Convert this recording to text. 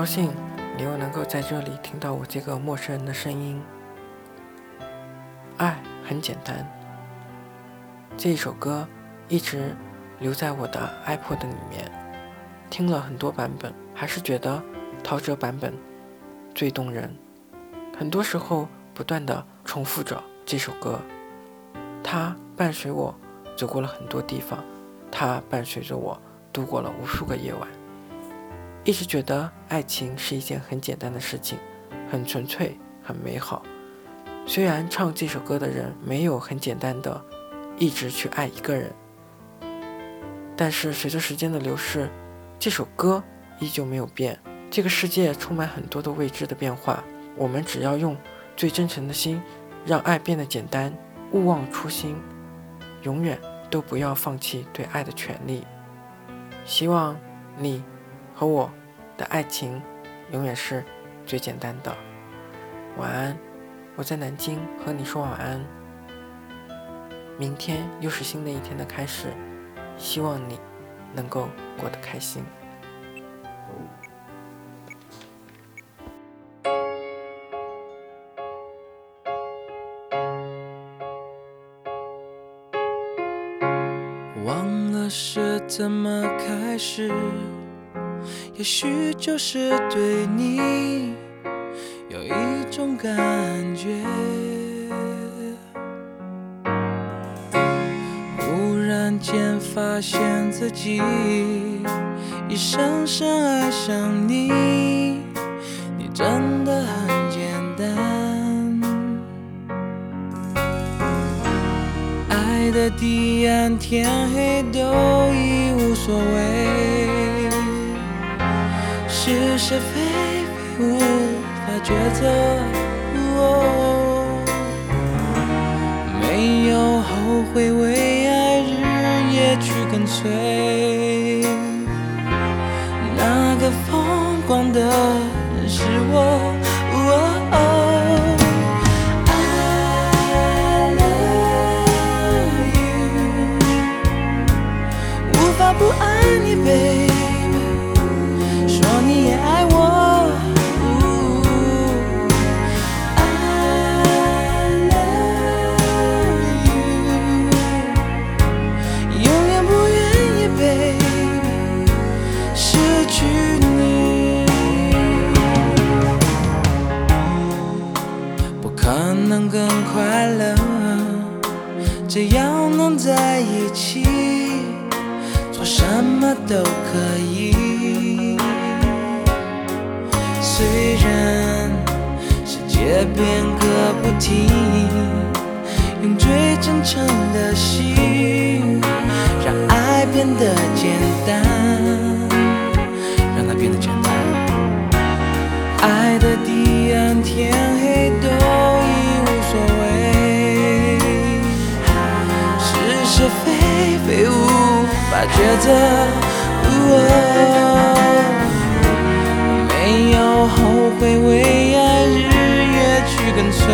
高兴你又能够在这里听到我这个陌生人的声音。爱很简单。这一首歌一直留在我的 iPod 里面，听了很多版本，还是觉得陶喆版本最动人。很多时候不断的重复着这首歌，它伴随我走过了很多地方，它伴随着我度过了无数个夜晚。一直觉得爱情是一件很简单的事情，很纯粹，很美好。虽然唱这首歌的人没有很简单的一直去爱一个人，但是随着时间的流逝，这首歌依旧没有变。这个世界充满很多的未知的变化，我们只要用最真诚的心，让爱变得简单，勿忘初心，永远都不要放弃对爱的权利。希望你。和我的爱情永远是最简单的。晚安，我在南京和你说晚安。明天又是新的一天的开始，希望你能够过得开心。忘了是怎么开始。也许就是对你有一种感觉，忽然间发现自己已深深爱上你，你真的很简单，爱的地暗天黑都已无所谓。是是非非无法抉择，没有后悔，为爱日夜去跟随。那个疯狂的都可以。虽然世界变个不停，用最真诚的心，让爱变得简单，让它变得简单。爱的地暗天黑都已无所谓，是是非。非无法抉择，没有后悔，为爱日夜去跟随。